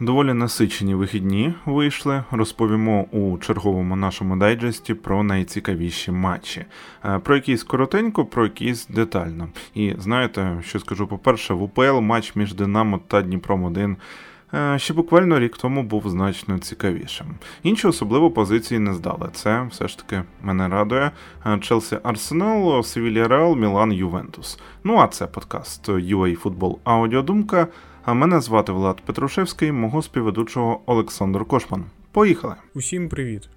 Доволі насичені вихідні вийшли. Розповімо у черговому нашому дайджесті про найцікавіші матчі, е, про якісь коротенько, про якісь детально. І знаєте, що скажу, по-перше, в УПЛ матч між Динамо та Дніпром 1 е, ще буквально рік тому був значно цікавішим. Інші особливо позиції не здали. Це все ж таки мене радує. Е, Челсі Арсенал, Севілія Реал, Мілан, Ювентус. Ну а це подкаст UA Футбол Аудіодумка. А мене звати Влад Петрушевський, мого співведучого Олександр Кошман. Поїхали! Усім привіт!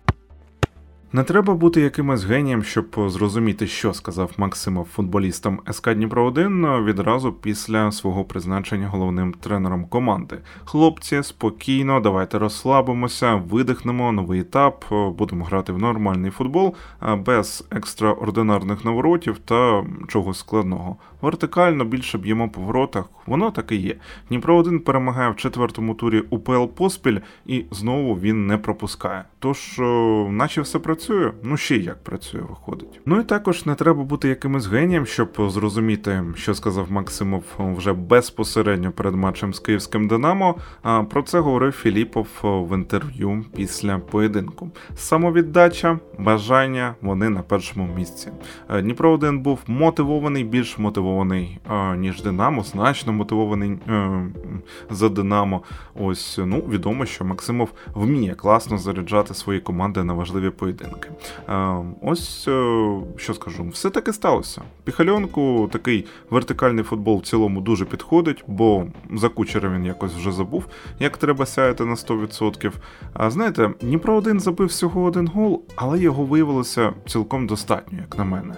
Не треба бути якимось генієм, щоб зрозуміти, що сказав Максимов футболістам СК Дніпро 1 відразу після свого призначення головним тренером команди. Хлопці, спокійно, давайте розслабимося, видихнемо новий етап, будемо грати в нормальний футбол без екстраординарних наворотів та чогось складного. Вертикально більше б'ємо по воротах, воно так і є. Дніпро 1 перемагає в четвертому турі УПЛ поспіль, і знову він не пропускає. Тож, наче все працює працює, ну ще як працює, виходить. Ну і також не треба бути якимось генієм, щоб зрозуміти, що сказав Максимов вже безпосередньо перед матчем з київським Динамо. А про це говорив Філіпов в інтерв'ю після поєдинку. Самовіддача, бажання вони на першому місці. Дніпро 1 був мотивований, більш мотивований ніж Динамо, значно мотивований е, за Динамо. Ось ну відомо, що Максимов вміє класно заряджати свої команди на важливі поєдинки поєдинки. Ось е, що скажу, все таки сталося. Піхальонку такий вертикальний футбол в цілому дуже підходить, бо за кучера він якось вже забув, як треба сяяти на 100%. А знаєте, Дніпро один забив всього один гол, але його виявилося цілком достатньо, як на мене.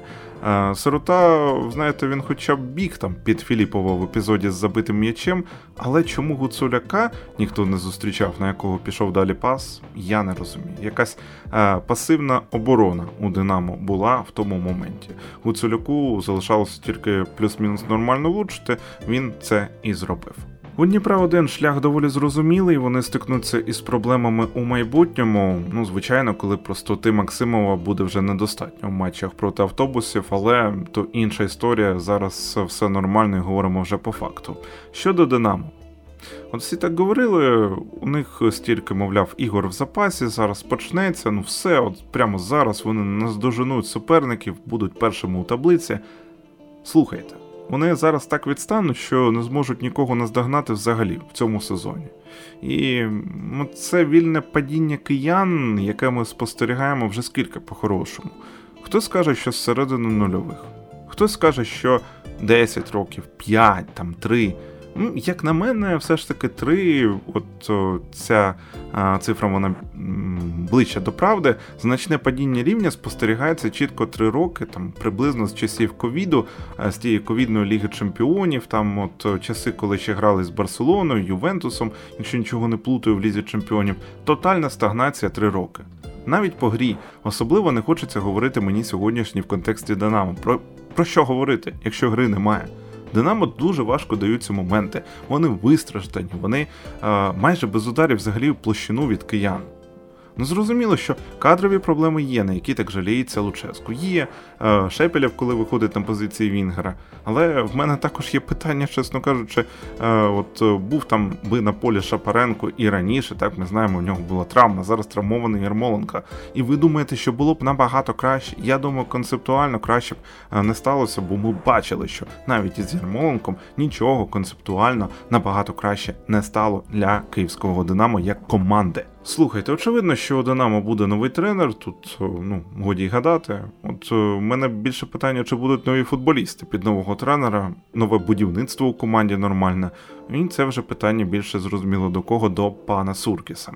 Сирота, знаєте, він хоча б біг там під Філіпова в епізоді з забитим м'ячем, але чому Гуцуляка ніхто не зустрічав, на якого пішов далі пас, я не розумію. Якась а, пасивна оборона у Динамо була в тому моменті. Гуцуляку залишалося тільки плюс-мінус нормально влучити, він це і зробив. У Дніпра один шлях доволі зрозумілий. Вони стикнуться із проблемами у майбутньому. Ну, звичайно, коли простоти Максимова буде вже недостатньо в матчах проти автобусів, але то інша історія. Зараз все нормально і говоримо вже по факту. Щодо Динамо. От всі так говорили, у них стільки, мовляв, ігор в запасі, зараз почнеться, ну все, от прямо зараз вони наздоженуть суперників, будуть першими у таблиці. Слухайте. Вони зараз так відстануть, що не зможуть нікого наздогнати взагалі в цьому сезоні. І це вільне падіння киян, яке ми спостерігаємо вже скільки по-хорошому. Хтось скаже, що зсередини нульових, хтось скаже, що 10 років, 5, там 3. Ну, Як на мене, все ж таки три, от ця цифра вона ближче до правди. Значне падіння рівня спостерігається чітко три роки, там приблизно з часів ковіду, з тієї ковідної ліги чемпіонів, там от часи, коли ще грали з Барселоною, Ювентусом, якщо нічого не плутаю в лізі чемпіонів, тотальна стагнація три роки. Навіть по грі особливо не хочеться говорити мені сьогоднішній в контексті Динамо. Про, Про що говорити, якщо гри немає? Динамо дуже важко даються моменти. Вони вистраждані, вони е, майже без ударів взагалі площину від киян. Ну зрозуміло, що кадрові проблеми є, на які так жаліється Луческу. Є е, Шепелєв, коли виходить на позиції Вінгера. Але в мене також є питання, чесно кажучи, е, от е, був там би на полі Шапаренко і раніше, так ми знаємо, у нього була травма, зараз травмований Ярмоленка. І ви думаєте, що було б набагато краще? Я думаю, концептуально краще б е, не сталося, бо ми бачили, що навіть із Ярмоленком нічого концептуально набагато краще не стало для київського Динамо як команди. Слухайте, очевидно, що у Динамо буде новий тренер. Тут ну годі й гадати. От у мене більше питання, чи будуть нові футболісти під нового тренера, нове будівництво у команді нормальне. І це вже питання більше зрозуміло до кого, до пана Суркіса.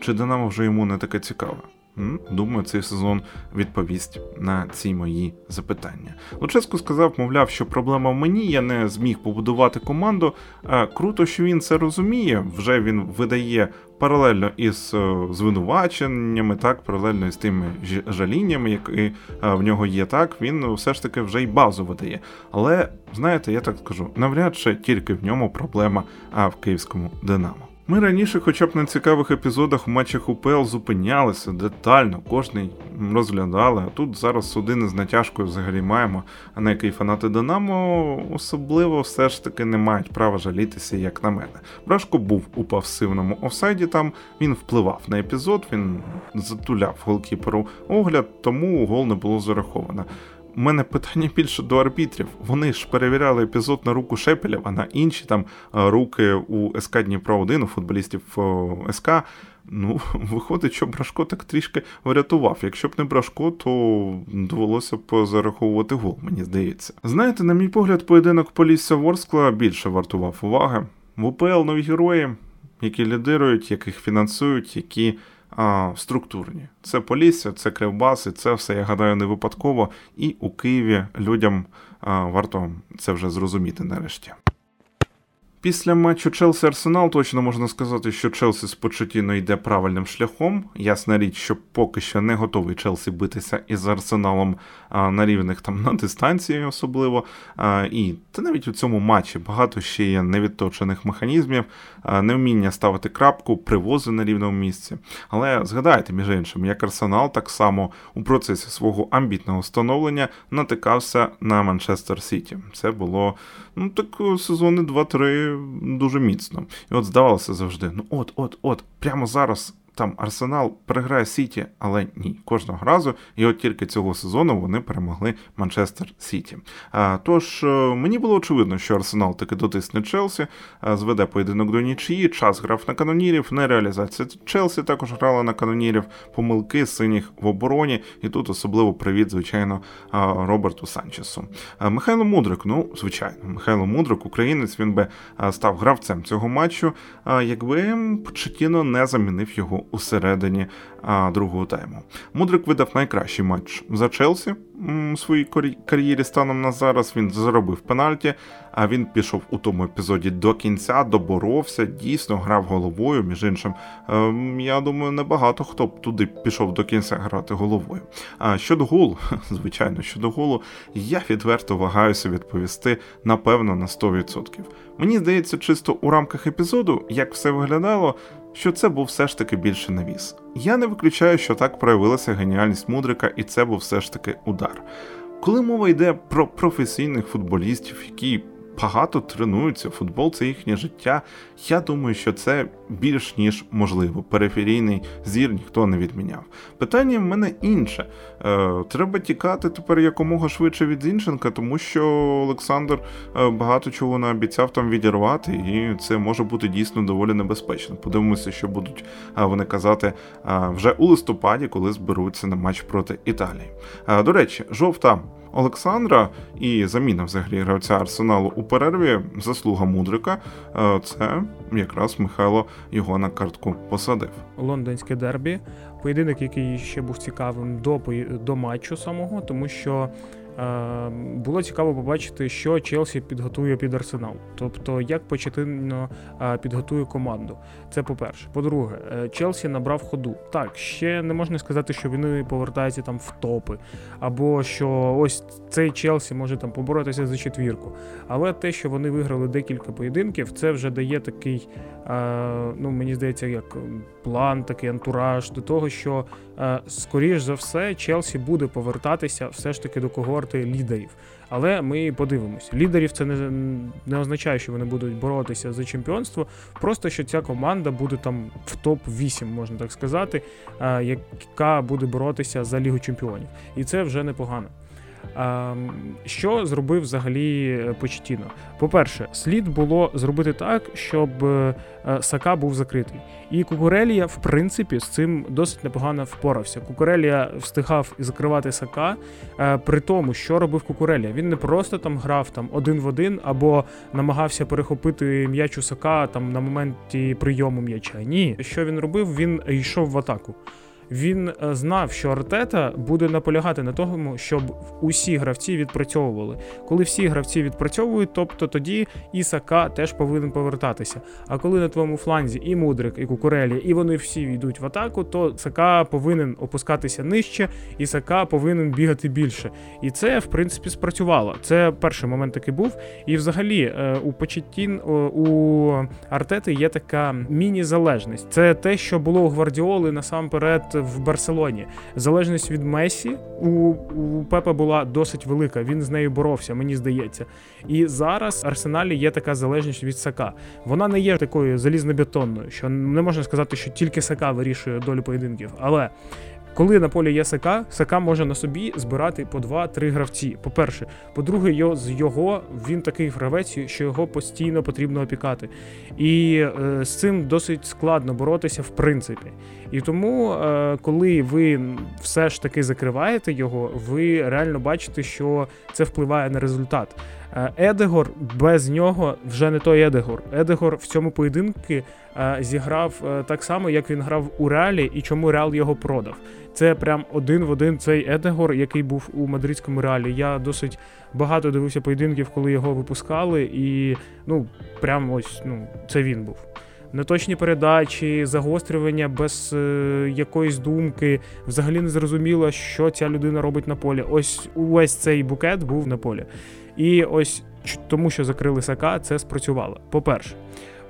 Чи Динамо вже йому не таке цікаве? Думаю, цей сезон відповість на ці мої запитання. Луческо сказав, мовляв, що проблема в мені, я не зміг побудувати команду. Круто, що він це розуміє. Вже він видає паралельно із е, звинуваченнями, так, паралельно із тими жаліннями, які е, в нього є, так, він все ж таки вже й базу видає. Але знаєте, я так скажу, навряд чи тільки в ньому проблема, в київському Динамо. Ми раніше, хоча б на цікавих епізодах у матчах УПЛ зупинялися детально, кожний розглядали. А тут зараз судини з натяжкою взагалі маємо, а на який фанати Динамо особливо все ж таки не мають права жалітися, як на мене. Брашко був у пасивному офсайді, там він впливав на епізод, він затуляв голкіперу огляд, тому гол не було зараховано. У мене питання більше до арбітрів. Вони ж перевіряли епізод на руку Шепеля, а на інші там руки у СК Дніпро 1 у футболістів СК. Ну, виходить, що Брашко так трішки врятував. Якщо б не Брашко, то довелося б зараховувати гол, мені здається. Знаєте, на мій погляд, поєдинок Полісся Ворскла більше вартував уваги. В УПЛ нові герої, які лідирують, яких фінансують, які а, структурні. Це Полісся, це Кривбаси, це все, я гадаю, не випадково. І у Києві людям а, варто це вже зрозуміти нарешті. Після матчу Челсі Арсенал точно можна сказати, що Челсі з йде правильним шляхом. Ясна річ, що поки що не готовий Челсі битися із Арсеналом на рівних там на дистанції, особливо. І та навіть у цьому матчі багато ще є невідточених механізмів, невміння ставити крапку, привози на рівному місці. Але згадайте, між іншим, як Арсенал так само у процесі свого амбітного становлення натикався на Манчестер Сіті. Це було ну так сезони 2-3 дуже міцно. І от здавалося завжди: ну от, от, от, прямо зараз там Арсенал переграє Сіті, але ні, кожного разу. І от тільки цього сезону вони перемогли Манчестер Сіті. Тож е, мені було очевидно, що Арсенал таки дотисне Челсі, зведе поєдинок до нічиї, час грав на канонірів, нереалізація Челсі також грала на канонірів, помилки синіх в обороні. І тут особливо привіт, звичайно, Роберту Санчесу. Михайло Мудрик, ну звичайно, Михайло Мудрик, українець, він би став гравцем цього матчу, якби Почетіно не замінив його у середині а, другого тайму. Мудрик видав найкращий матч за Челсі у своїй кар'єрі станом на зараз. Він заробив пенальті, а він пішов у тому епізоді до кінця, доборовся, дійсно грав головою. Між іншим, ем, я думаю, небагато хто б туди пішов до кінця грати головою. А щодо голу, звичайно, щодо голу, я відверто вагаюся відповісти напевно на 100%. Мені здається, чисто у рамках епізоду, як все виглядало що це був все ж таки більше навіс. Я не виключаю, що так проявилася геніальність мудрика, і це був все ж таки удар. Коли мова йде про професійних футболістів, які багато тренуються, футбол це їхнє життя. Я думаю, що це більш ніж можливо. Периферійний зір ніхто не відміняв. Питання в мене інше. Е, Треба тікати тепер якомога швидше від Зінченка, тому що Олександр е, багато чого наобіцяв там відірвати, і це може бути дійсно доволі небезпечно. Подивимося, що будуть е, вони казати вже у листопаді, коли зберуться на матч проти Італії. До речі, жовта. Олександра і заміна взагалі гравця Арсеналу у перерві заслуга Мудрика. Е, це якраз Михайло його на картку посадив. Лондонське дербі, поєдинок, який ще був цікавим до до матчу самого, тому що було цікаво побачити, що Челсі підготує під арсенал, тобто як почетинно е, підготує команду. Це по-перше. По-друге, е, Челсі набрав ходу. Так, ще не можна сказати, що вони повертаються там в топи, або що ось цей Челсі може там поборотися за четвірку. Але те, що вони виграли декілька поєдинків, це вже дає такий, ну мені здається, як план, такий антураж до того, що скоріш за все Челсі буде повертатися все ж таки до когорти проти лідерів. Але ми подивимося. Лідерів це не не означає, що вони будуть боротися за чемпіонство. Просто що ця команда буде там в топ-8, можна так сказати, яка буде боротися за Лігу чемпіонів. І це вже непогано. Що зробив взагалі е, Почтіно? По-перше, слід було зробити так, щоб е, Сака був закритий. І Кукурелія, в принципі, з цим досить непогано впорався. Кукурелія встигав закривати Сака, е, при тому, що робив Кукурелія. Він не просто там грав там один в один або намагався перехопити м'яч у Сака там на моменті прийому м'яча. Ні, що він робив? Він йшов в атаку. Він е, знав, що Артета буде наполягати на тому, щоб усі гравці відпрацьовували. Коли всі гравці відпрацьовують, тобто тоді і Сака теж повинен повертатися. А коли на твоєму фланзі і Мудрик, і Кукурелі, і вони всі йдуть в атаку, то Сака повинен опускатися нижче, і Сака повинен бігати більше. І це, в принципі, спрацювало. Це перший момент такий був. І взагалі е, у Почеттін у Артети є така міні-залежність. Це те, що було у Гвардіоли насамперед в Барселоні. Залежність від Месі у, у Пепа була досить велика. Він з нею боровся, мені здається. І зараз в Арсеналі є така залежність від Сака. Вона не є такою залізнобетонною, що не можна сказати, що тільки Сака вирішує долю поєдинків. Але коли на полі є СК, СК може на собі збирати по 2-3 гравці. По-перше, по-друге, з його він такий гравець, що його постійно потрібно опікати. І е, з цим досить складно боротися в принципі. І тому, е, коли ви все ж таки закриваєте його, ви реально бачите, що це впливає на результат. Е, Едегор без нього вже не той Едегор. Едегор в цьому поєдинку е, зіграв е, так само, як він грав у Реалі, і чому Реал його продав. Це прям один в один цей Едегор, який був у мадридському реалі. Я досить багато дивився поєдинків, коли його випускали, і ну прям ось ну це він був. Неточні передачі, загострювання без е, якоїсь думки. Взагалі не зрозуміло, що ця людина робить на полі. Ось увесь цей букет був на полі. І ось тому, що закрили Сака, це спрацювало. По-перше.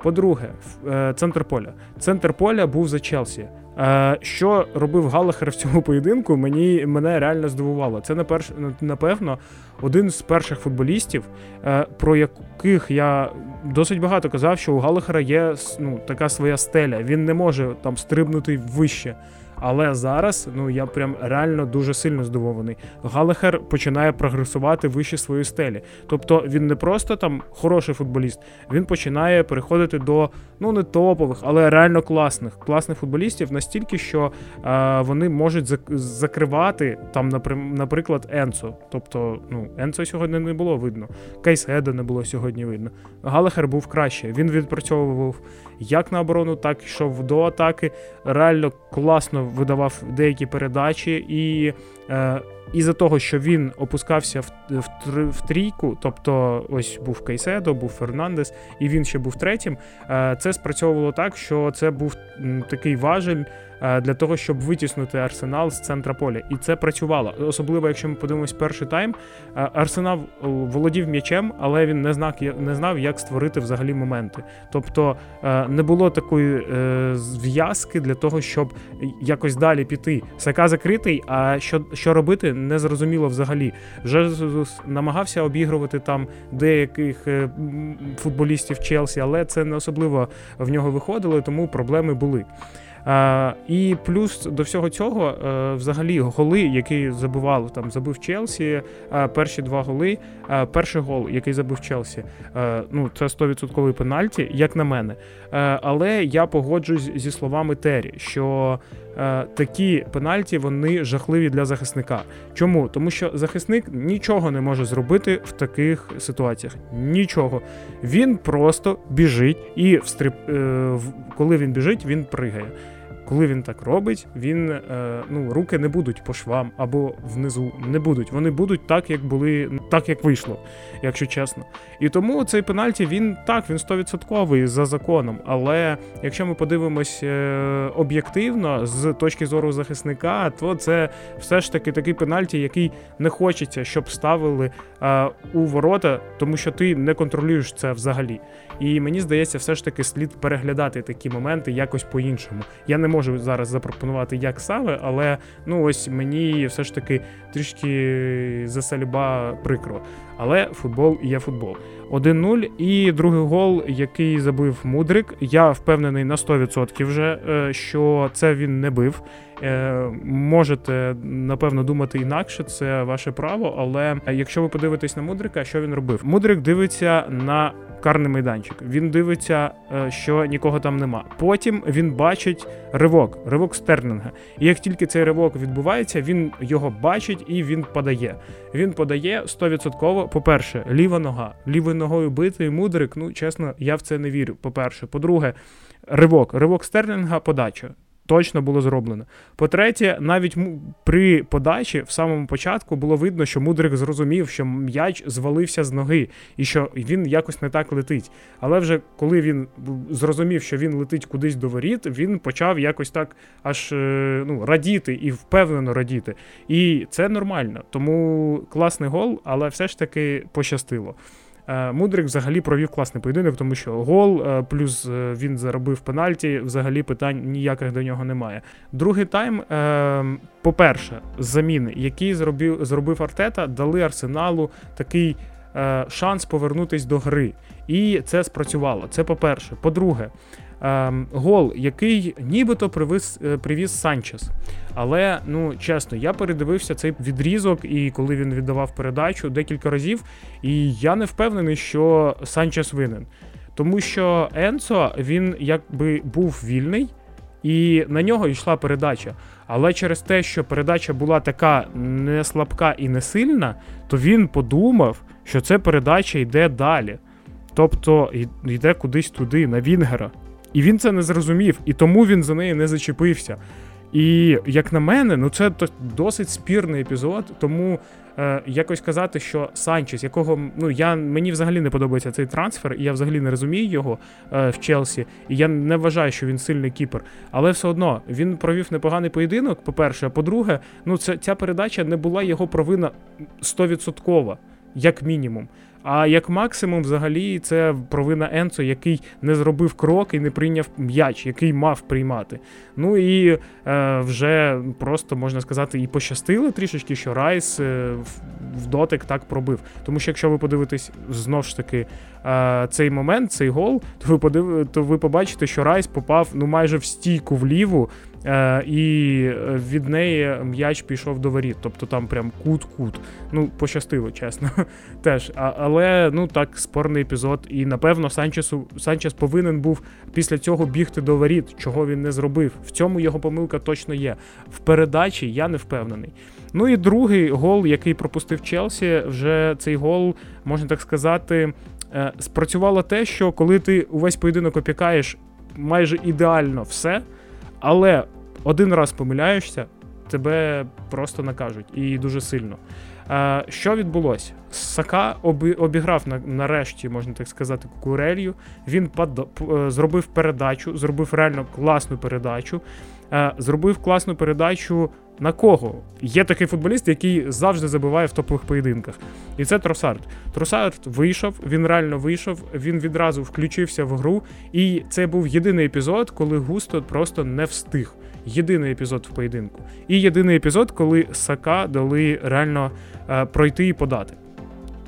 По-друге, е, центр поля. Центр поля був за Челсі. Е, що робив Галахер в цьому поєдинку, мені мене реально здивувало. Це напевно один з перших футболістів, е, про яких я досить багато казав, що у Галахера є ну, така своя стеля. Він не може там стрибнути вище. Але зараз ну я прям реально дуже сильно здивований. Галехер починає прогресувати вище своєї стелі. Тобто він не просто там хороший футболіст, він починає переходити до ну не топових, але реально класних класних футболістів настільки, що е, вони можуть закривати там, наприклад, Енцо. Тобто, ну Енцо сьогодні не було видно. Кейседа не було сьогодні видно. Галехер був краще. Він відпрацьовував як на оборону, так йшов до атаки. Реально класно видавав деякі передачі, і е, із-за того, що він опускався в, в в, трійку, тобто ось був Кейседо, був Фернандес, і він ще був третім. Е, це спрацьовувало так, що це був такий важель. Е, для того, щоб витіснути арсенал з центра поля. І це працювало. Особливо, якщо ми подивимось перший тайм, е, арсенал володів м'ячем, але він не знав, не знав, як створити взагалі моменти. Тобто е, не було такої зв'язки для того, щоб якось далі піти. Сака закритий, а що що робити, не зрозуміло взагалі. Вже намагався обігрувати там деяких футболістів Челсі, але це не особливо в нього виходило, тому проблеми були. І плюс до всього цього, е, взагалі, голи, які забивали там, забив Челсі, перші два голи. Перший гол, який забив Челсі, е, ну це 100% пенальті, як на мене. Е, але я погоджуюсь зі словами Террі, що такі пенальті вони жахливі для захисника. Чому? Тому що захисник нічого не може зробити в таких ситуаціях. Нічого. Він просто біжить і встріп... коли він біжить, він пригає. Коли він так робить, він е, ну руки не будуть по швам або внизу не будуть. Вони будуть так, як були, так як вийшло, якщо чесно. І тому цей пенальті він так, він стовідсотковий за законом. Але якщо ми подивимось е, об'єктивно з точки зору захисника, то це все ж таки такий пенальті, який не хочеться, щоб ставили е, у ворота, тому що ти не контролюєш це взагалі. І мені здається, все ж таки слід переглядати такі моменти якось по-іншому. Я не можу зараз запропонувати, як саме, але ну ось мені все ж таки трішки засаліба прикро. Але футбол є футбол. 1-0. І другий гол, який забив Мудрик. Я впевнений на 100% вже, е, що це він не бив. Е, можете напевно думати інакше, це ваше право. Але якщо ви подивитесь на Мудрика, що він робив? Мудрик дивиться на карний майданчик. Він дивиться, е, що нікого там нема. Потім він бачить ривок, ривок Стерлінга. І як тільки цей ривок відбувається, він його бачить і він подає. Він подає 100%, По-перше, ліва нога. Лівою ногою битий мудрик. Ну чесно, я в це не вірю. По-перше, по-друге, ривок, ривок Стерлінга, подача. точно було зроблено. По-третє, навіть при подачі в самому початку було видно, що Мудрик зрозумів, що м'яч звалився з ноги і що він якось не так летить. Але вже коли він зрозумів, що він летить кудись до воріт, він почав якось так аж е, ну, радіти і впевнено радіти. І це нормально. Тому класний гол, але все ж таки пощастило. Е, Мудрик взагалі провів класний поєдинок, тому що гол, е, плюс е, він заробив пенальті, взагалі питань ніяких до нього немає. Другий тайм, по-перше, заміни, які зробив зробив Артета, дали арсеналу такий шанс повернутись до гри. І це спрацювало. Це по-перше. По-друге, гол, який нібито привіз, е, привіз Санчес. Але, ну чесно, я передивився цей відрізок, і коли він віддавав передачу декілька разів, і я не впевнений, що Санчес винен. Тому що Енцо він якби був вільний, і на нього йшла передача. Але через те, що передача була така не слабка і не сильна, то він подумав, що це передача йде далі. Тобто йде кудись туди, на Вінгера. І він це не зрозумів, і тому він за неї не зачепився. І як на мене, ну це досить спірний епізод, тому е, якось казати, що Санчес, якого ну я мені взагалі не подобається цей трансфер, і я взагалі не розумію його е, в Челсі, і я не вважаю, що він сильний кіпер. Але все одно він провів непоганий поєдинок. По-перше, а по-друге, ну це ця передача не була його провина стовідсоткова, як мінімум. А як максимум, взагалі, це провина Енцо, який не зробив крок і не прийняв м'яч, який мав приймати. Ну і е, вже просто можна сказати, і пощастило трішечки, що Райс е, в дотик так пробив. Тому що якщо ви подивитесь знов ж таки е, цей момент, цей гол, то ви подив... то ви побачите, що Райс попав ну майже в стійку вліву. Е, і від неї м'яч пішов до воріт. Тобто там прям кут-кут. Ну, пощастило, чесно. Теж. А, Але ну так, спорний епізод. І напевно Санчесу Санчес повинен був після цього бігти до воріт, чого він не зробив. В цьому його помилка точно є. В передачі я не впевнений. Ну і другий гол, який пропустив Челсі, вже цей гол, можна так сказати, е, спрацювало те, що коли ти увесь поєдинок опікаєш майже ідеально все. Але один раз помиляєшся, тебе просто накажуть і дуже сильно. Е, що відбулося? Сака обіграв нарешті, можна так сказати, кукурелью. Він. Е, зробив передачу, зробив реально класну передачу. Е, зробив класну передачу на кого? Є такий футболіст, який завжди забиває в топових поєдинках. І це Тросард. Тросард вийшов, він реально вийшов, він відразу включився в гру. І це був єдиний епізод, коли Густо просто не встиг. Єдиний епізод в поєдинку. І єдиний епізод, коли Сака дали реально е, пройти і подати.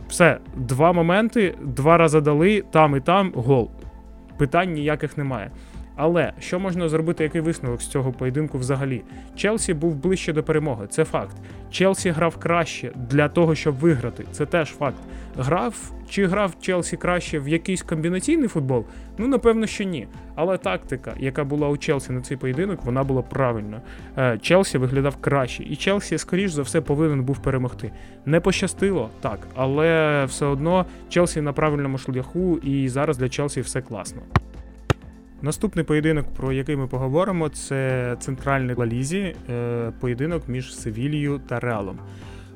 Все, два моменти, два рази дали, там і там гол. Питань ніяких немає. Але що можна зробити, який висновок з цього поєдинку взагалі? Челсі був ближче до перемоги, це факт. Челсі грав краще для того, щоб виграти. Це теж факт. Грав чи грав Челсі краще в якийсь комбінаційний футбол? Ну, напевно, що ні. Але тактика, яка була у Челсі на цей поєдинок, вона була правильна. Е, Челсі виглядав краще, і Челсі, скоріш за все, повинен був перемогти. Не пощастило, так, але все одно Челсі на правильному шляху, і зараз для Челсі все класно. Наступний поєдинок, про який ми поговоримо, це центральний лалізі, е, поєдинок між Севілією та Реалом.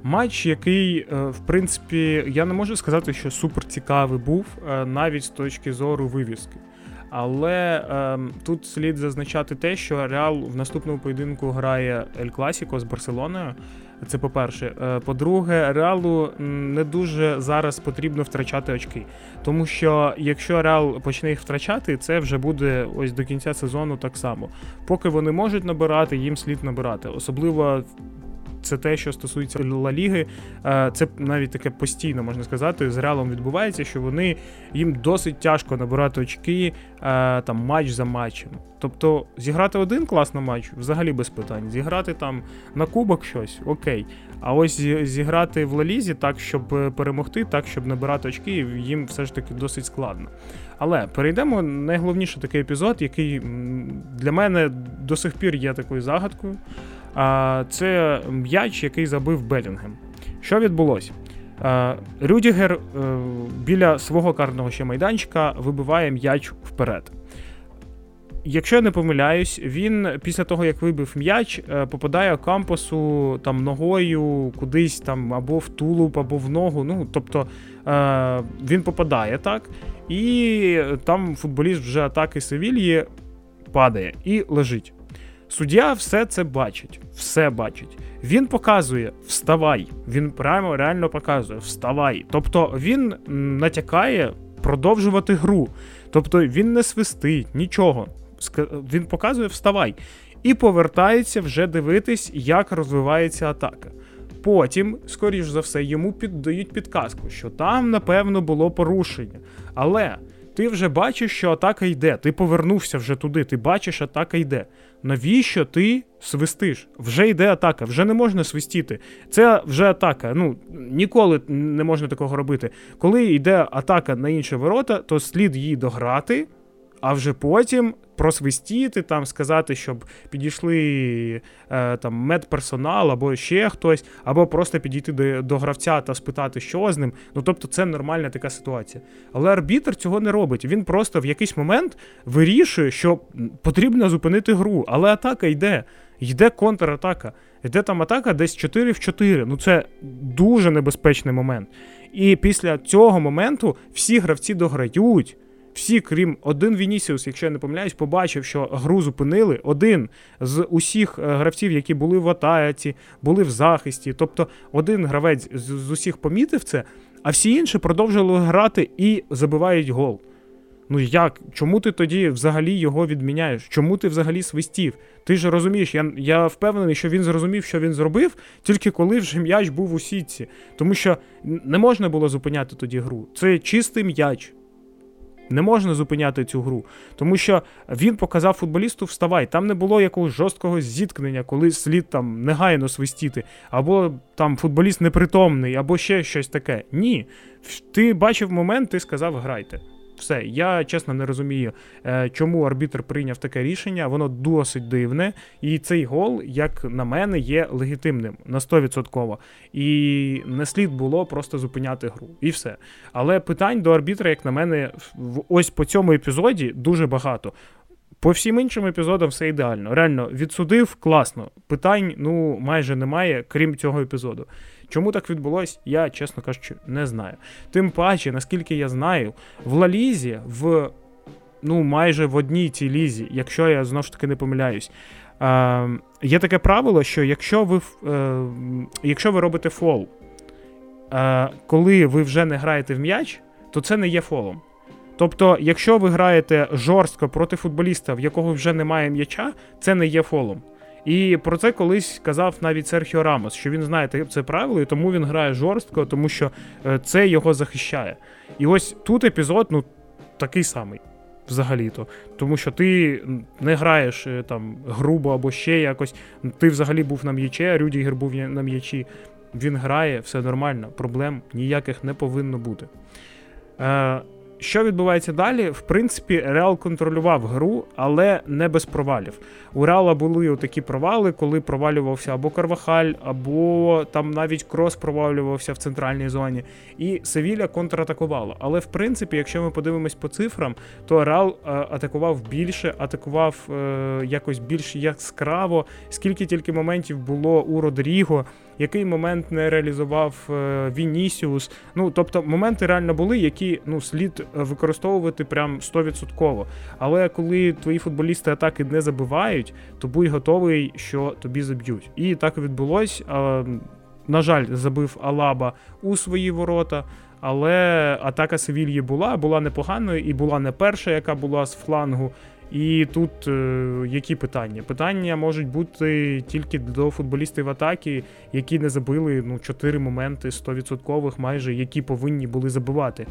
Матч, який, е, в принципі, я не можу сказати, що супер цікавий був, е, навіть з точки зору вивіски. Але е, тут слід зазначати те, що Реал в наступному поєдинку грає Ель Класіко з Барселоною. Це по-перше. Е, по-друге, реалу не дуже зараз потрібно втрачати очки. Тому що якщо Реал почне їх втрачати, це вже буде ось до кінця сезону так само. Поки вони можуть набирати, їм слід набирати. Особливо це те, що стосується Ла Ліги, е, це навіть таке постійно можна сказати. З реалом відбувається, що вони їм досить тяжко набирати очки е, там матч за матчем. Тобто зіграти один класний матч взагалі без питань. Зіграти там на кубок щось, окей. А ось зіграти в Лалізі так, щоб перемогти, так, щоб набирати очки, їм все ж таки досить складно. Але перейдемо найголовніше такий епізод, який для мене до сих пір є такою загадкою. Це м'яч, який забив Белінгем. Що відбулося? Рюдігер е, біля свого карного ще майданчика вибиває м'яч вперед. якщо я не помиляюсь, він після того, як вибив м'яч, е, попадає кампусу там ногою кудись там або в тулуб, або в ногу. Ну, тобто е, він попадає так, і там футболіст вже атаки Севільї падає і лежить. Суддя все це бачить, все бачить. Він показує вставай. Він прямо реально показує вставай. Тобто він натякає продовжувати гру. Тобто він не свистить, нічого. Він показує вставай. І повертається вже дивитись, як розвивається атака. Потім, скоріш за все, йому піддають підказку, що там, напевно, було порушення. Але ти вже бачиш, що атака йде. Ти повернувся вже туди, ти бачиш, атака йде. Навіщо ти свистиш? Вже йде атака, вже не можна свистіти. Це вже атака. Ну ніколи не можна такого робити. Коли йде атака на інші ворота, то слід її дограти, а вже потім просвистіти, там сказати, щоб підійшли е, там медперсонал або ще хтось, або просто підійти до, до гравця та спитати, що з ним. Ну тобто, це нормальна така ситуація. Але арбітр цього не робить. Він просто в якийсь момент вирішує, що потрібно зупинити гру, але атака йде. Йде контратака. Йде там атака десь 4 в 4. Ну це дуже небезпечний момент. І після цього моменту всі гравці дограють всі, крім один Вінісіус, якщо я не помиляюсь, побачив, що гру зупинили. Один з усіх е, гравців, які були в атаці, були в захисті. Тобто один гравець з усіх помітив це, а всі інші продовжували грати і забивають гол. Ну як? Чому ти тоді взагалі його відміняєш? Чому ти взагалі свистів? Ти ж розумієш, я я впевнений, що він зрозумів, що він зробив, тільки коли вже м'яч був у сітці. Тому що не можна було зупиняти тоді гру. Це чистий м'яч. Не можна зупиняти цю гру, тому що він показав футболісту вставай. Там не було якогось жорсткого зіткнення, коли слід там негайно свистіти, або там футболіст непритомний, або ще щось таке. Ні. Ти бачив момент, ти сказав, грайте. Все, я чесно не розумію, е, чому арбітр прийняв таке рішення. Воно досить дивне. І цей гол, як на мене, є легітимним на 100%. І не слід було просто зупиняти гру. І все. Але питань до арбітра, як на мене, ось по цьому епізоді дуже багато. По всім іншим епізодам все ідеально. Реально, відсудив класно. Питань ну майже немає, крім цього епізоду. Чому так відбулось, я, чесно кажучи, не знаю. Тим паче, наскільки я знаю, в Лалізі, в ну, майже в одній цій лізі, якщо я знову ж таки не помиляюсь, е, є таке правило, що якщо ви е, якщо ви робите фол, е, коли ви вже не граєте в м'яч, то це не є фолом. Тобто, якщо ви граєте жорстко проти футболіста, в якого вже немає м'яча, це не є фолом. І про це колись казав навіть Серхіо Рамос, що він знає це правило, і тому він грає жорстко, тому що е, це його захищає. І ось тут епізод, ну, такий самий. Взагалі-то. Тому що ти не граєш е, там грубо або ще якось. Ти взагалі був на м'ячі, а Рюдігер був на м'ячі. Він грає, все нормально, проблем ніяких не повинно бути. Е, що відбувається далі? В принципі, Реал контролював гру, але не без провалів. У Реала були такі провали, коли провалювався або Карвахаль, або там навіть крос провалювався в центральній зоні. І Севіля контратакувала. Але в принципі, якщо ми подивимось по цифрам, то Реал е, атакував більше, атакував е, якось більш яскраво, скільки тільки моментів було у Родріго який момент не реалізував е, Вінісіус. Ну тобто моменти реально були, які ну слід використовувати прям 100%. Але коли твої футболісти атаки не забивають, то будь готовий, що тобі заб'ють. І так відбулось. На жаль, забив Алаба у свої ворота. Але атака Севільї була, була непоганою і була не перша, яка була з флангу. І тут е, які питання? Питання можуть бути тільки до футболістів атаки, які не забили ну, 4 моменти 100% майже, які повинні були забивати.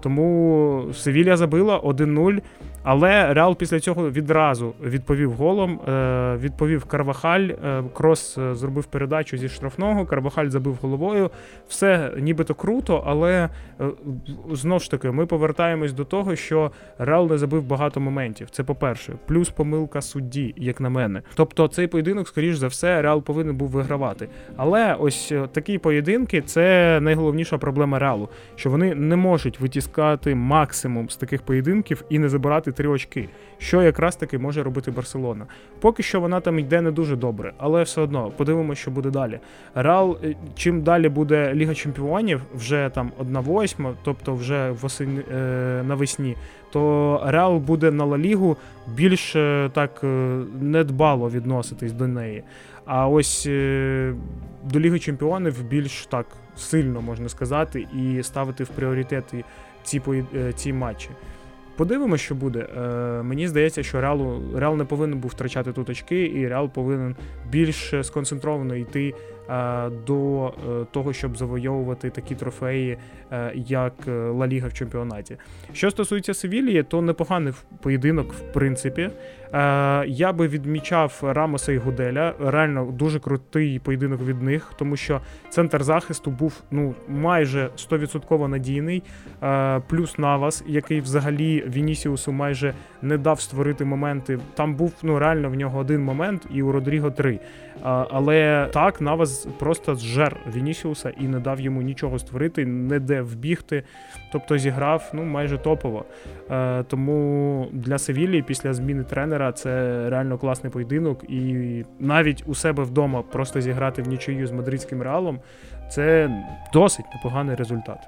Тому Севілля забила 1-0. Але Реал після цього відразу відповів голом. Е, відповів Карвахаль. Е, Крос е, зробив передачу зі штрафного. Карвахаль забив головою. Все нібито круто, але знову ж таки, ми повертаємось до того, що Реал не забив багато моментів. Це по-перше, плюс помилка судді, як на мене. Тобто цей поєдинок, скоріш за все, Реал повинен був вигравати. Але ось такі поєдинки це найголовніша проблема Реалу, що вони не можуть витіскати випускати максимум з таких поєдинків і не забирати три очки, що якраз таки може робити Барселона. Поки що вона там йде не дуже добре, але все одно подивимося, що буде далі. Реал, е, чим далі буде Ліга Чемпіонів, вже там одна восьма, тобто вже восень, е, навесні, то Реал буде на Ла Лігу більш е, так недбало відноситись до неї. А ось до Ліги Чемпіонів більш так сильно можна сказати, і ставити в пріоритети ці е, ці матчі. Подивимося, що буде. Е, Мені здається, що Реалу Реал не повинен був втрачати тут очки, і Реал повинен більш сконцентровано йти Е, до того, щоб завойовувати такі трофеї, як Ла Ліга в чемпіонаті. Що стосується Севілії, то непоганий поєдинок, в принципі. Я би відмічав Рамоса і Гуделя. Реально дуже крутий поєдинок від них, тому що центр захисту був ну майже 100% надійний. Плюс Навас, який взагалі Вінісіусу майже не дав створити моменти. Там був ну реально в нього один момент, і у Родріго три. Але так, Навас просто зжер Вінісіуса і не дав йому нічого створити, не де вбігти. Тобто зіграв ну майже топово. Е, тому для Севілії після зміни тренера це реально класний поєдинок. І навіть у себе вдома просто зіграти в нічию з мадридським реалом це досить непоганий результат.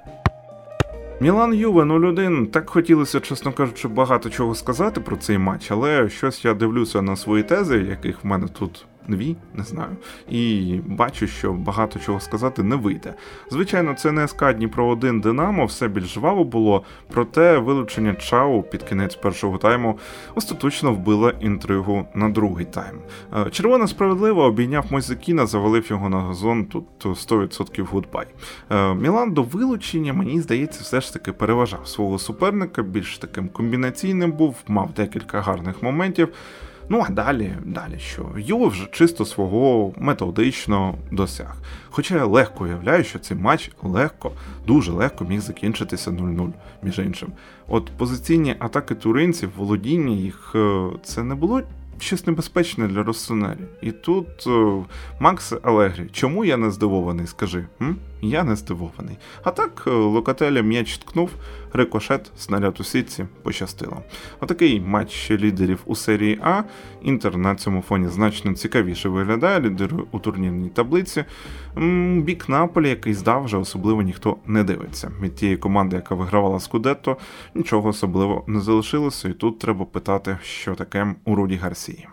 Мілан Юве 0-1. Так хотілося, чесно кажучи, багато чого сказати про цей матч, але щось я дивлюся на свої тези, яких в мене тут дві, не знаю. І бачу, що багато чого сказати не вийде. Звичайно, це не СК Дніпро 1 Динамо, все більш жваво було, проте вилучення Чау під кінець першого тайму остаточно вбило інтригу на другий тайм. Е, Червона справедливо обійняв Мойзе Кіна, завалив його на газон. Тут 100% goodbye. Е, Мілан до вилучення, мені здається, все ж таки переважав свого суперника, більш таким комбінаційним був, мав декілька гарних моментів. Ну а далі, далі що? Юве вже чисто свого методично досяг. Хоча я легко уявляю, що цей матч легко, дуже легко міг закінчитися 0-0, між іншим. От позиційні атаки туринців, володіння їх, е, це не було щось небезпечне для Россонері. І тут е, Макс Алегрі, чому я не здивований? Скажи, м? Я не здивований. А так, е, Локателя м'яч ткнув, рикошет, снаряд у сітці пощастило. Отакий матч лідерів у серії А. Інтер на цьому фоні значно цікавіше виглядає, лідерує у турнірній таблиці. Бік Наполі, який здав, вже особливо ніхто не дивиться. Від тієї команди, яка вигравала Скудетто, нічого особливо не залишилося, і тут треба питати, що таке у Руді Гарсії.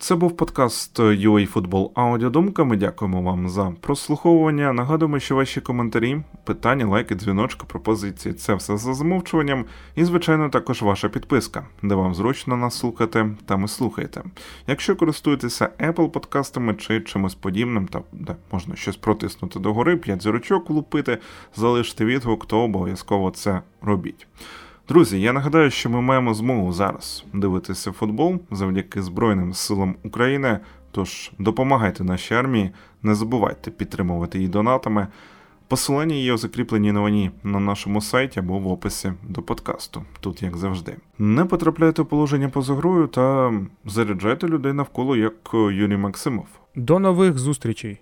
Це був подкаст UA Football Аудіодумка. Ми дякуємо вам за прослуховування. Нагадуємо, що ваші коментарі, питання, лайки, дзвіночки, пропозиції це все за замовчуванням. І, звичайно, також ваша підписка, де вам зручно нас слухати, там і слухаєте. Якщо користуєтеся Apple подкастами чи чимось подібним, та де можна щось протиснути догори, 5 зірочок лупити, залишити відгук, то обов'язково це робіть. Друзі, я нагадаю, що ми маємо змогу зараз дивитися футбол завдяки Збройним силам України. Тож допомагайте нашій армії, не забувайте підтримувати її донатами. Посилання є у закріпленій новині на нашому сайті або в описі до подкасту, тут як завжди. Не потрапляйте в положення поза грою та заряджайте людей навколо як Юрій Максимов. До нових зустрічей!